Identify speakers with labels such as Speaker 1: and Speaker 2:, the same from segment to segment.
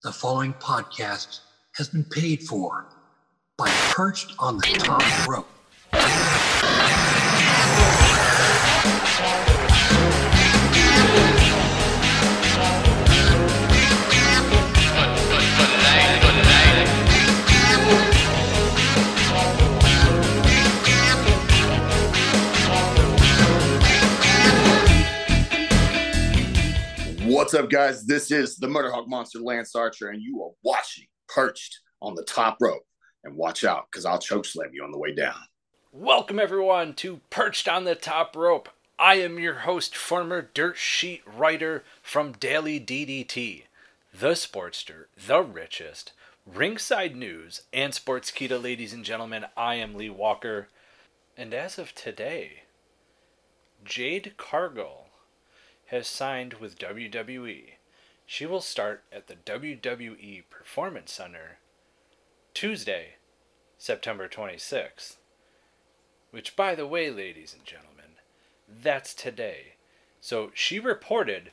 Speaker 1: The following podcast has been paid for by Perched on the Top Rope.
Speaker 2: What's up, guys? This is the Murderhawk Monster Lance Archer, and you are watching Perched on the Top Rope. And watch out, because I'll choke slam you on the way down.
Speaker 3: Welcome, everyone, to Perched on the Top Rope. I am your host, former dirt sheet writer from Daily DDT, the Sportster, the richest, Ringside News, and Sportskeeda, ladies and gentlemen. I am Lee Walker. And as of today, Jade Cargill has signed with WWE. She will start at the WWE Performance Center Tuesday, September 26th. Which, by the way, ladies and gentlemen, that's today. So she reported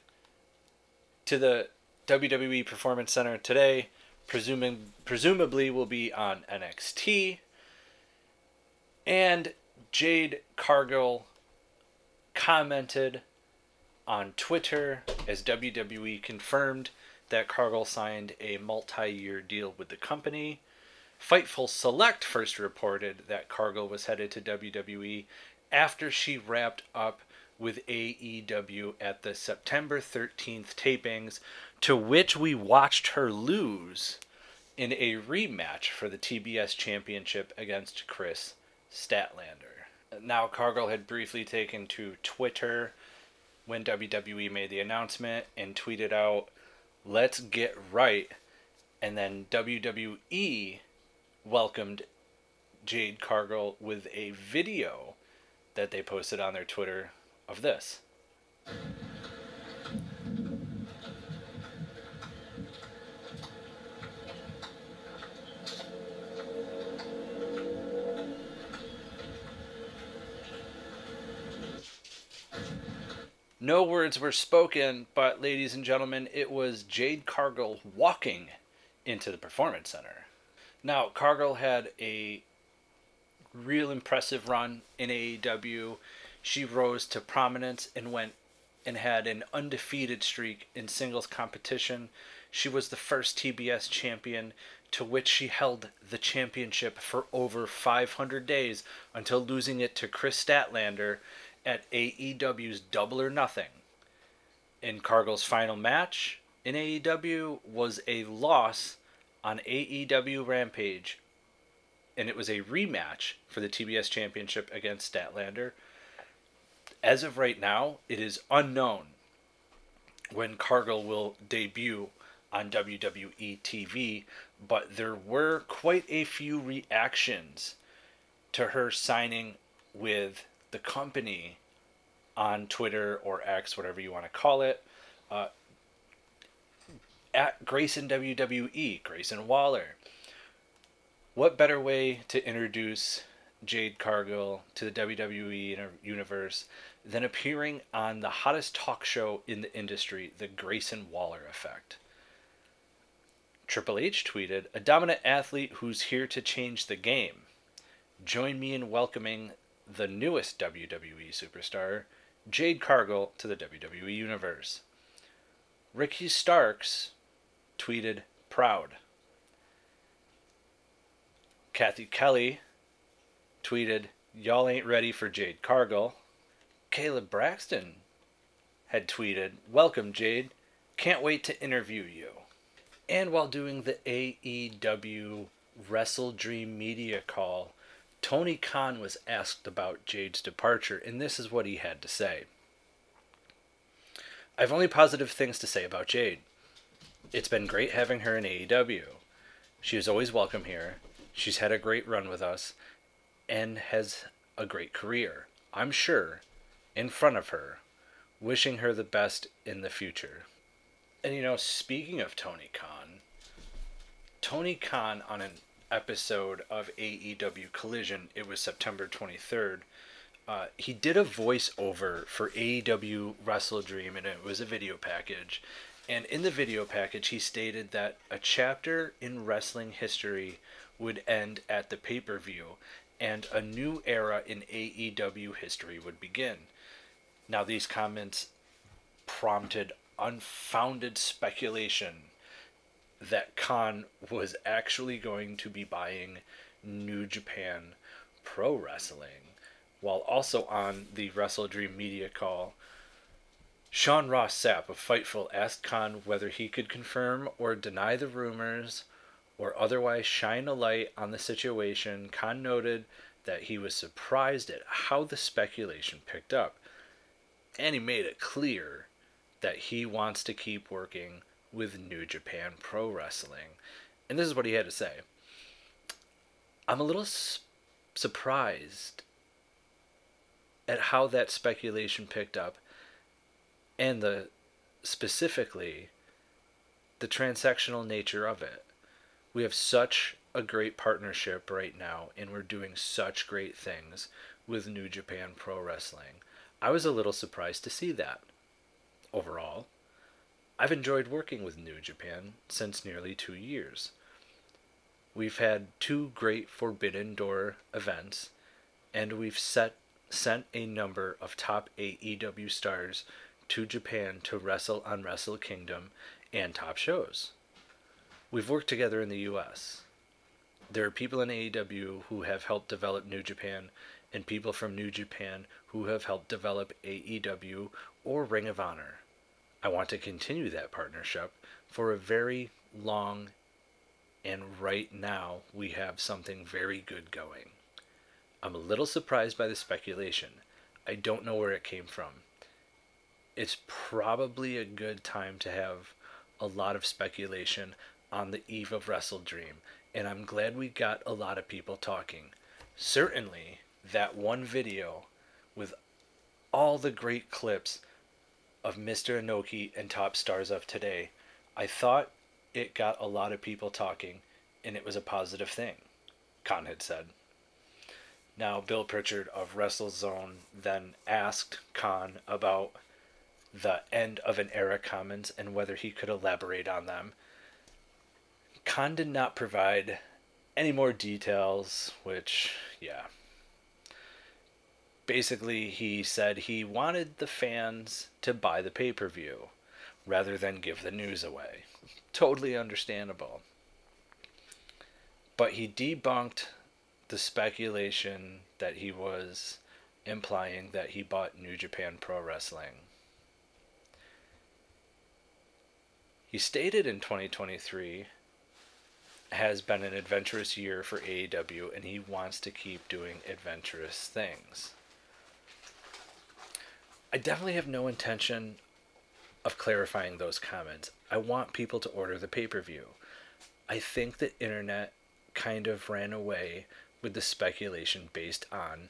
Speaker 3: to the WWE Performance Center today, presuming presumably will be on NXT. And Jade Cargill commented on Twitter as WWE confirmed that Cargill signed a multi year deal with the company. Fightful Select first reported that Cargill was headed to WWE after she wrapped up with AEW at the September 13th tapings, to which we watched her lose in a rematch for the TBS Championship against Kris Statlander. Now, Cargill had briefly taken to Twitter when WWE made the announcement and tweeted out, let's get right. And then WWE welcomed Jade Cargill with a video that they posted on their Twitter of this. No words were spoken, but ladies and gentlemen, it was Jade Cargill walking into the Performance Center. Now, Cargill had a real impressive run in AEW. She rose to prominence and went and had an undefeated streak in singles competition. She was the first TBS champion to which she held the championship for over 500 days until losing it to Kris Statlander at AEW's Double or Nothing. In Cargill's final match in AEW was a loss on AEW Rampage, and it was a rematch for the TBS Championship against Statlander. As of right now, it is unknown when Cargill will debut on WWE TV, but there were quite a few reactions to her signing with the company on Twitter or X, whatever you want to call it. Uh, at Grayson WWE, Grayson Waller. What better way to introduce Jade Cargill to the WWE universe than appearing on the hottest talk show in the industry, The Grayson Waller Effect? Triple H tweeted, A dominant athlete who's here to change the game. Join me in welcoming the newest WWE superstar, Jade Cargill, to the WWE Universe. Ricky Starks tweeted, proud. Cathy Kelley tweeted, Y'all ain't ready for Jade Cargill. Kayla Braxton had tweeted, Welcome, Jade. Can't wait to interview you. And while doing the AEW WrestleDream media call, Tony Khan was asked about Jade's departure, and this is what he had to say. I've only positive things to say about Jade. It's been great having her in AEW. She is always welcome here. She's had a great run with us and has a great career. I'm sure, in front of her, wishing her the best in the future. And you know, speaking of Tony Khan, Tony Khan on an episode of AEW Collision. It was September 23rd. Uh, he did a voiceover for AEW WrestleDream, and it was a video package. And in the video package, he stated that a chapter in wrestling history would end at the pay per view and a new era in AEW history would begin. Now, these comments prompted unfounded speculation that Khan was actually going to be buying New Japan Pro Wrestling, while also on the WrestleDream media call. Sean Ross Sapp of Fightful asked Khan whether he could confirm or deny the rumors or otherwise shine a light on the situation. Khan noted that he was surprised at how the speculation picked up, and he made it clear that he wants to keep working with New Japan Pro Wrestling. And this is what he had to say. I'm a little su- surprised at how that speculation picked up and the specifically the transactional nature of it. We have such a great partnership right now and we're doing such great things with New Japan Pro Wrestling. I was a little surprised to see that overall. I've enjoyed working with New Japan since nearly two years. We've had two great Forbidden Door events, and we've set, sent a number of top AEW stars to Japan to wrestle on Wrestle Kingdom and top shows. We've worked together in the US. There are people in AEW who have helped develop New Japan, and people from New Japan who have helped develop AEW or Ring of Honor. I want to continue that partnership for a very long and right now we have something very good going. I'm a little surprised by the speculation. I don't know where it came from. It's probably a good time to have a lot of speculation on the eve of WrestleDream, and I'm glad we got a lot of people talking. Certainly, that one video with all the great clips of Mr. Inoki and top stars of today, I thought it got a lot of people talking, and it was a positive thing, Khan had said. Now, Bill Pritchard of WrestleZone then asked Khan about the end of an era comments and whether he could elaborate on them. Khan did not provide any more details, which, yeah, basically he said he wanted the fans to buy the pay-per-view rather than give the news away. Totally understandable. But he debunked the speculation that he was implying that he bought New Japan Pro Wrestling. He stated in 2023 has been an adventurous year for AEW and he wants to keep doing adventurous things. I definitely have no intention of clarifying those comments. I want people to order the pay per view. I think the internet kind of ran away with the speculation based on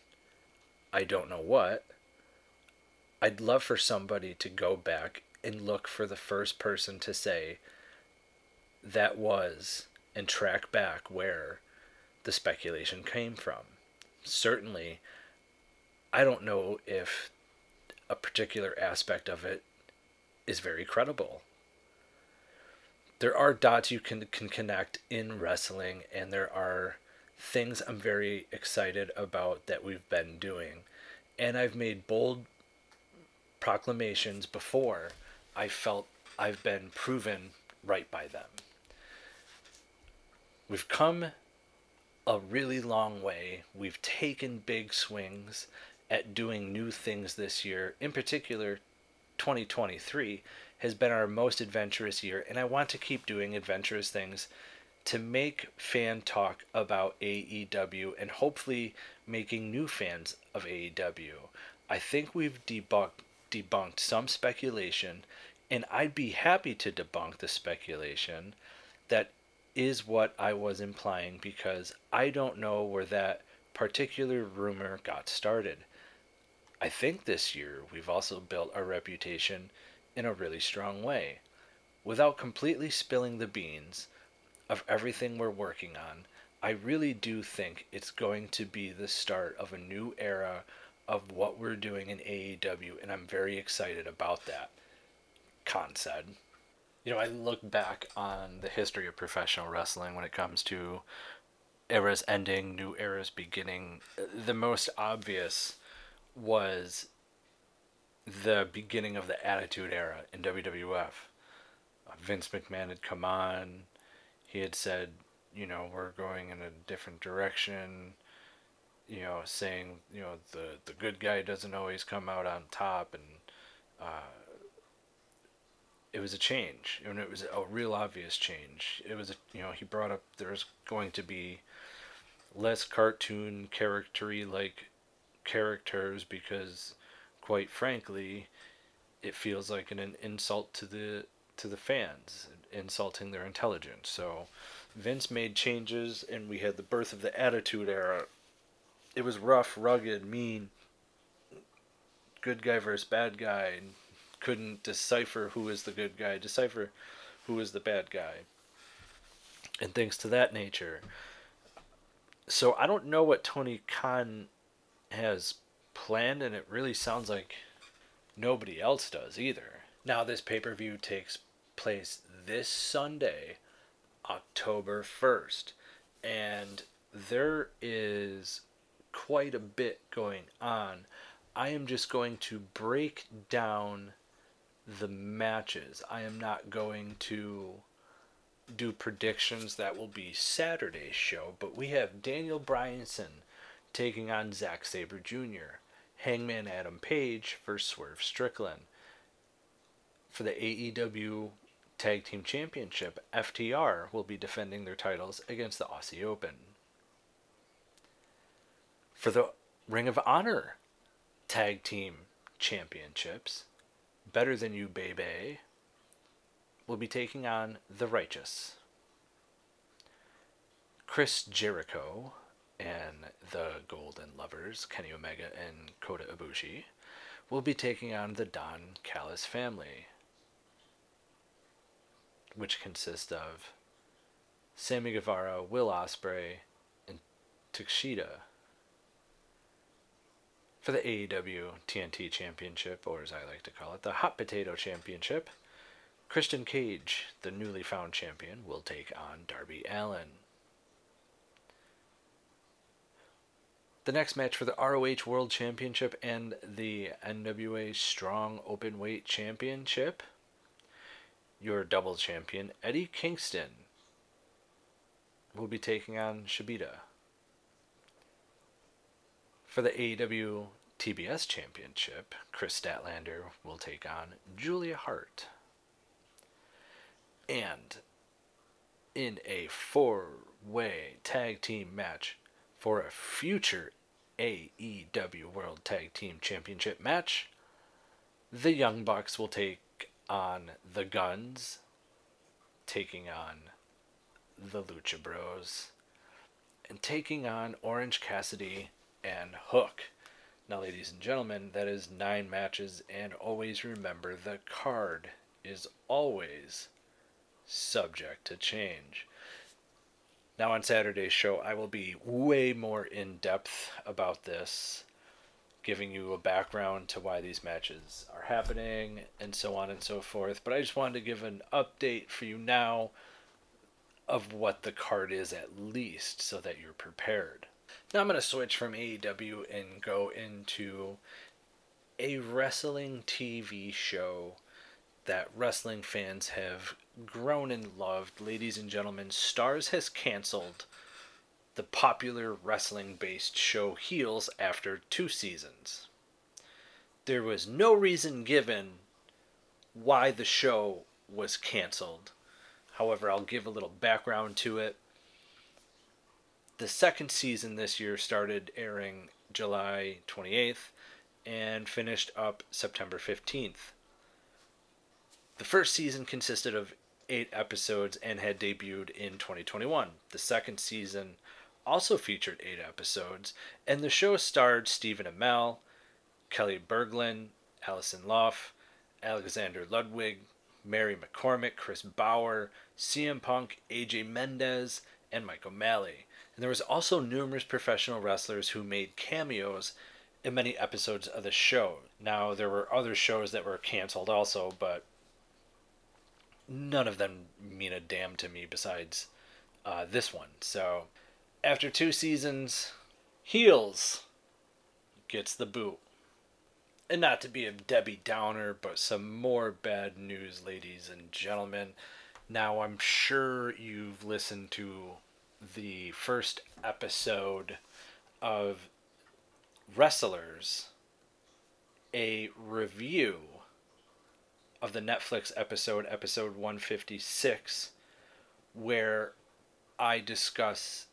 Speaker 3: I don't know what. I'd love for somebody to go back and look for the first person to say that was and track back where the speculation came from. Certainly, I don't know if a particular aspect of it is very credible. There are dots you can, can connect in wrestling, and there are things I'm very excited about that we've been doing. And I've made bold proclamations before I felt I've been proven right by them. We've come a really long way. We've taken big swings at doing new things this year. In particular, 2023 has been our most adventurous year, and I want to keep doing adventurous things to make fan talk about AEW and hopefully making new fans of AEW. I think we've debunked debunked some speculation, and I'd be happy to debunk the speculation that is what I was implying because I don't know where that particular rumor got started. I think this year we've also built our reputation in a really strong way. Without completely spilling the beans of everything we're working on, I really do think it's going to be the start of a new era of what we're doing in AEW, and I'm very excited about that. Khan said. You know, I look back on the history of professional wrestling when it comes to eras ending, new eras beginning. The most obvious was the beginning of the Attitude Era in WWF. Uh, Vince McMahon had come on. He had said, you know, we're going in a different direction. You know, saying, you know, the the good guy doesn't always come out on top, and uh, it was a change, and it was a real obvious change. It was, a, you know, he brought up there's going to be less cartoon charactery like characters because quite frankly, it feels like an, an insult to the to the fans, insulting their intelligence. So Vince made changes, and we had the birth of the Attitude Era. It was rough, rugged, mean, good guy versus bad guy, couldn't decipher who is the good guy, decipher who is the bad guy, and things to that nature. So I don't know what Tony Khan has planned, and it really sounds like nobody else does either. Now, this pay per view takes place this Sunday, October 1st, and there is quite a bit going on. I am just going to break down the matches. I am not going to do predictions that will be Saturday's show, but we have Daniel Bryanson taking on Zack Sabre Jr. Hangman Adam Page versus Swerve Strickland. For the AEW Tag Team Championship, FTR will be defending their titles against the Aussie Open. For the Ring of Honor Tag Team Championships, Better Than You Baby will be taking on The Righteous. Chris Jericho and the Golden Lovers, Kenny Omega and Kota Ibushi, will be taking on the Don Callis family, which consists of Sammy Guevara, Will Ospreay, and Takeshita. For the AEW TNT Championship, or as I like to call it, the Hot Potato Championship, Christian Cage, the newly found champion, will take on Darby Allin. The next match for the ROH World Championship and the NWA Strong Openweight Championship. Your double champion, Eddie Kingston, will be taking on Shibata. For the AEW TBS Championship, Kris Statlander will take on Julia Hart. And in a four way tag team match, for a future AEW World Tag Team Championship match. The Young Bucks will take on the Gunns, taking on the Lucha Bros, and taking on Orange Cassidy and Hook. Now, ladies and gentlemen, that is nine matches, and always remember the card is always subject to change. Now, on Saturday's show, I will be way more in depth about this, giving you a background to why these matches are happening and so on and so forth. But I just wanted to give an update for you now of what the card is at least so that you're prepared. Now, I'm going to switch from AEW and go into a wrestling TV show that wrestling fans have grown and loved. Ladies and gentlemen, Starz has canceled the popular wrestling based show Heels after two seasons. There was no reason given why the show was canceled. However, I'll give a little background to it. The second season this year started airing July 28th and finished up September 15th. The first season consisted of eight episodes and had debuted in 2021. The second season also featured eight episodes, and the show starred Stephen Amell, Kelli Berglund, Alison Luff, Alexander Ludwig, Mary McCormack, Chris Bauer, CM Punk, AJ Mendez, and Mike O'Malley. And there was also numerous professional wrestlers who made cameos in many episodes of the show. Now there were other shows that were canceled also, but none of them mean a damn to me besides uh, this one. So after two seasons, Heels gets the boot. And not to be a Debbie Downer, but some more bad news, ladies and gentlemen. Now, I'm sure you've listened to the first episode of Wrestlers, a review of the Netflix episode, episode 156, where I discuss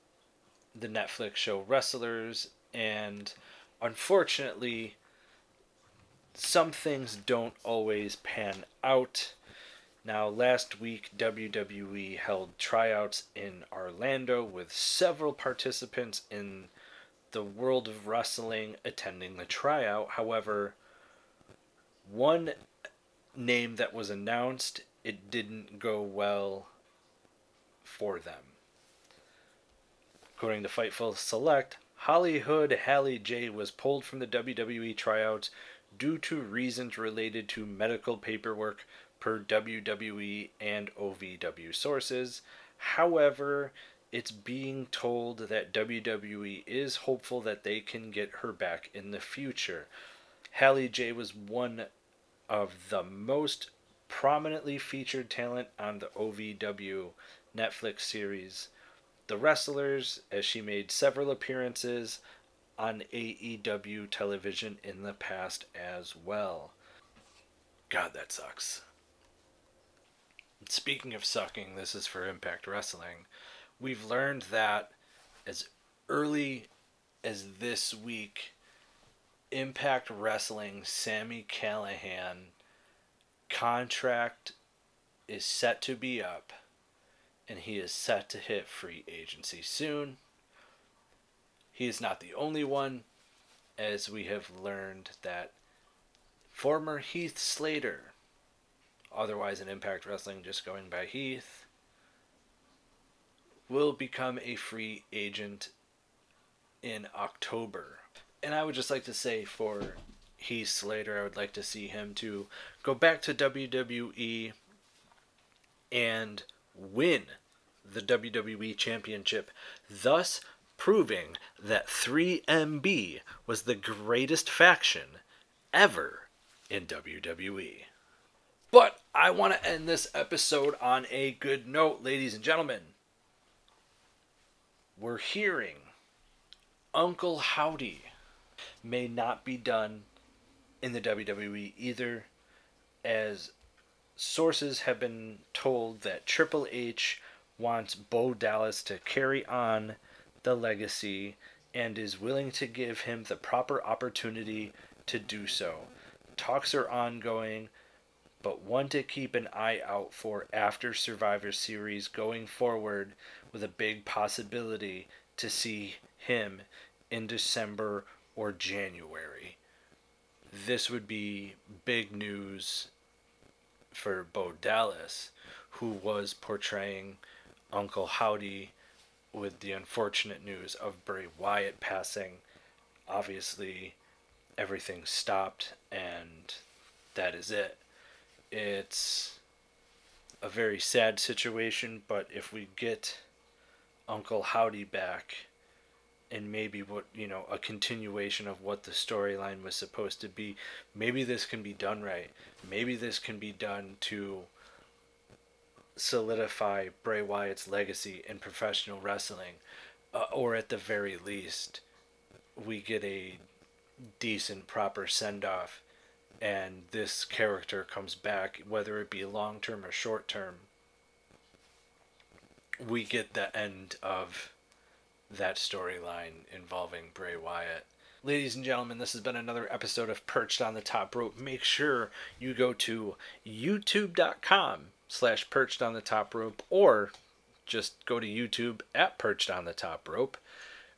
Speaker 3: the Netflix show Wrestlers, and unfortunately, some things don't always pan out. Now, last week, WWE held tryouts in Orlando with several participants in the world of wrestling attending the tryout. However, one name that was announced, it didn't go well for them. According to Fightful Select, Hollyhood Haley J was pulled from the WWE tryouts due to reasons related to medical paperwork per WWE and OVW sources. However, it's being told that WWE is hopeful that they can get her back in the future. Hallie J was one of the most prominently featured talent on the OVW Netflix series The Wrestlers, as she made several appearances on AEW television in the past as well. God, that sucks. Speaking of sucking, this is for Impact Wrestling. We've learned that as early as this week, Impact Wrestling Sami Callihan contract is set to be up and he is set to hit free agency soon. He is not the only one, as we have learned that former Heath Slater, otherwise in Impact Wrestling just going by Heath, will become a free agent in October. And I would just like to say for Heath Slater, I would like to see him to go back to WWE and win the WWE Championship, thus proving that 3MB was the greatest faction ever in WWE. But I want to end this episode on a good note, ladies and gentlemen. We're hearing Uncle Howdy may not be done in the WWE either, as sources have been told that Triple H wants Bo Dallas to carry on the legacy and is willing to give him the proper opportunity to do so. Talks are ongoing, but one to keep an eye out for after Survivor Series going forward with a big possibility to see him in December or January. This would be big news for Bo Dallas, who was portraying Uncle Howdy with the unfortunate news of Bray Wyatt passing. Obviously, everything stopped, and that is it. It's a very sad situation, but if we get Uncle Howdy back, and maybe what you know a continuation of what the storyline was supposed to be. Maybe this can be done right. Maybe this can be done to solidify Bray Wyatt's legacy in professional wrestling uh, or at the very least we get a decent proper send off and this character comes back whether it be long term or short term we get the end of that storyline involving Bray Wyatt. Ladies and gentlemen, this has been another episode of Perched on the Top Rope. Make sure you go to youtube.com slash perched on the top rope or just go to YouTube at Perched on the Top Rope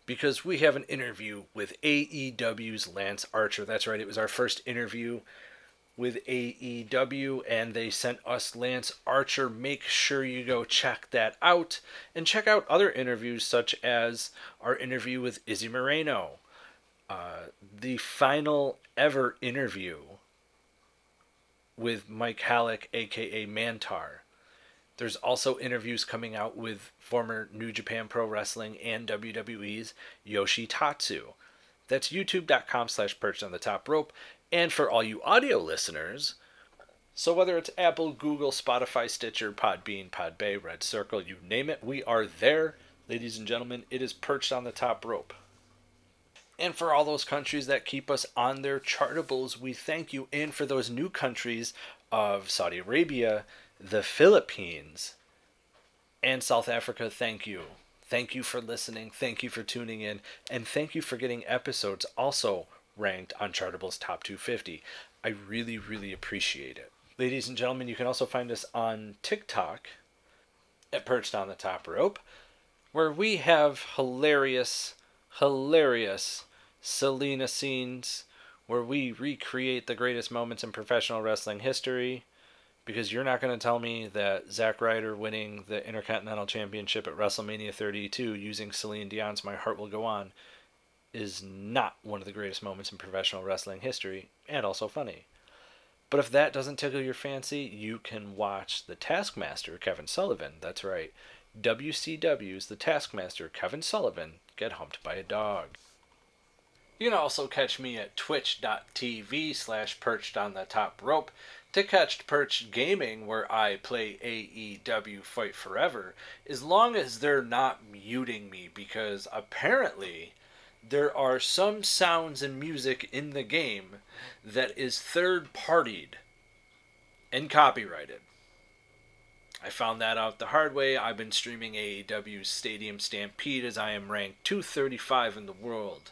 Speaker 3: because we have an interview with AEW's Lance Archer. That's right, it was our first interview with AEW, and they sent us Lance Archer. Make sure you go check that out and check out other interviews, such as our interview with Izzy Moreno, uh, the final ever interview with Mike Halac, aka Mantaur. There's also interviews coming out with former New Japan Pro Wrestling and WWE's Yoshi Tatsu. That's youtube.com slash perched on the top rope. And for all you audio listeners, so whether it's Apple, Google, Spotify, Stitcher, Podbean, Podbay, Red Circle, you name it, we are there. Ladies and gentlemen, it is perched on the top rope. And for all those countries that keep us on their chartables, we thank you. And for those new countries of Saudi Arabia, the Philippines, and South Africa, thank you. Thank you for listening. Thank you for tuning in. And thank you for getting episodes also ranked on Chartable's Top 250. I really, really appreciate it. Ladies and gentlemen, you can also find us on TikTok at Perched on the Top Rope, where we have hilarious, hilarious Selena scenes where we recreate the greatest moments in professional wrestling history. Because you're not going to tell me that Zack Ryder winning the Intercontinental Championship at WrestleMania 32 using Celine Dion's My Heart Will Go On is not one of the greatest moments in professional wrestling history and also funny. But if that doesn't tickle your fancy, you can watch The Taskmaster, Kevin Sullivan. That's right. WCW's The Taskmaster, Kevin Sullivan, get humped by a dog. You can also catch me at twitch.tv slash perched on the top rope to catch Perched Gaming, where I play AEW Fight Forever, as long as they're not muting me, because apparently there are some sounds and music in the game that is third partied and copyrighted. I found that out the hard way. I've been streaming AEW Stadium Stampede as I am ranked 235 in the world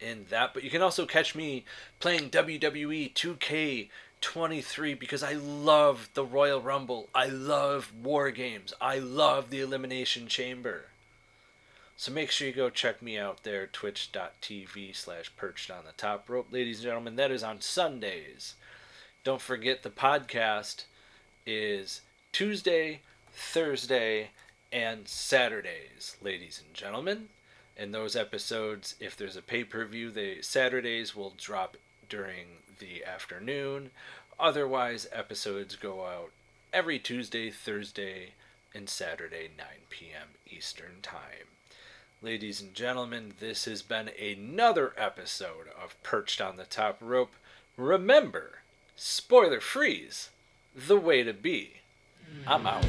Speaker 3: in that. But you can also catch me playing WWE 2K23 because I love the Royal Rumble. I love War Games. I love the Elimination Chamber. So make sure you go check me out there, twitch.tv slash perched on the top rope. Ladies and gentlemen, that is on Sundays. Don't forget the podcast is Tuesday, Thursday, and Saturdays, ladies and gentlemen. And those episodes, if there's a pay per view, the Saturdays will drop during the afternoon. Otherwise, episodes go out every Tuesday, Thursday, and Saturday, 9 p.m. Eastern Time. Ladies and gentlemen, this has been another episode of Perched on the Top Rope. Remember, spoiler freeze, the way to be. I'm out.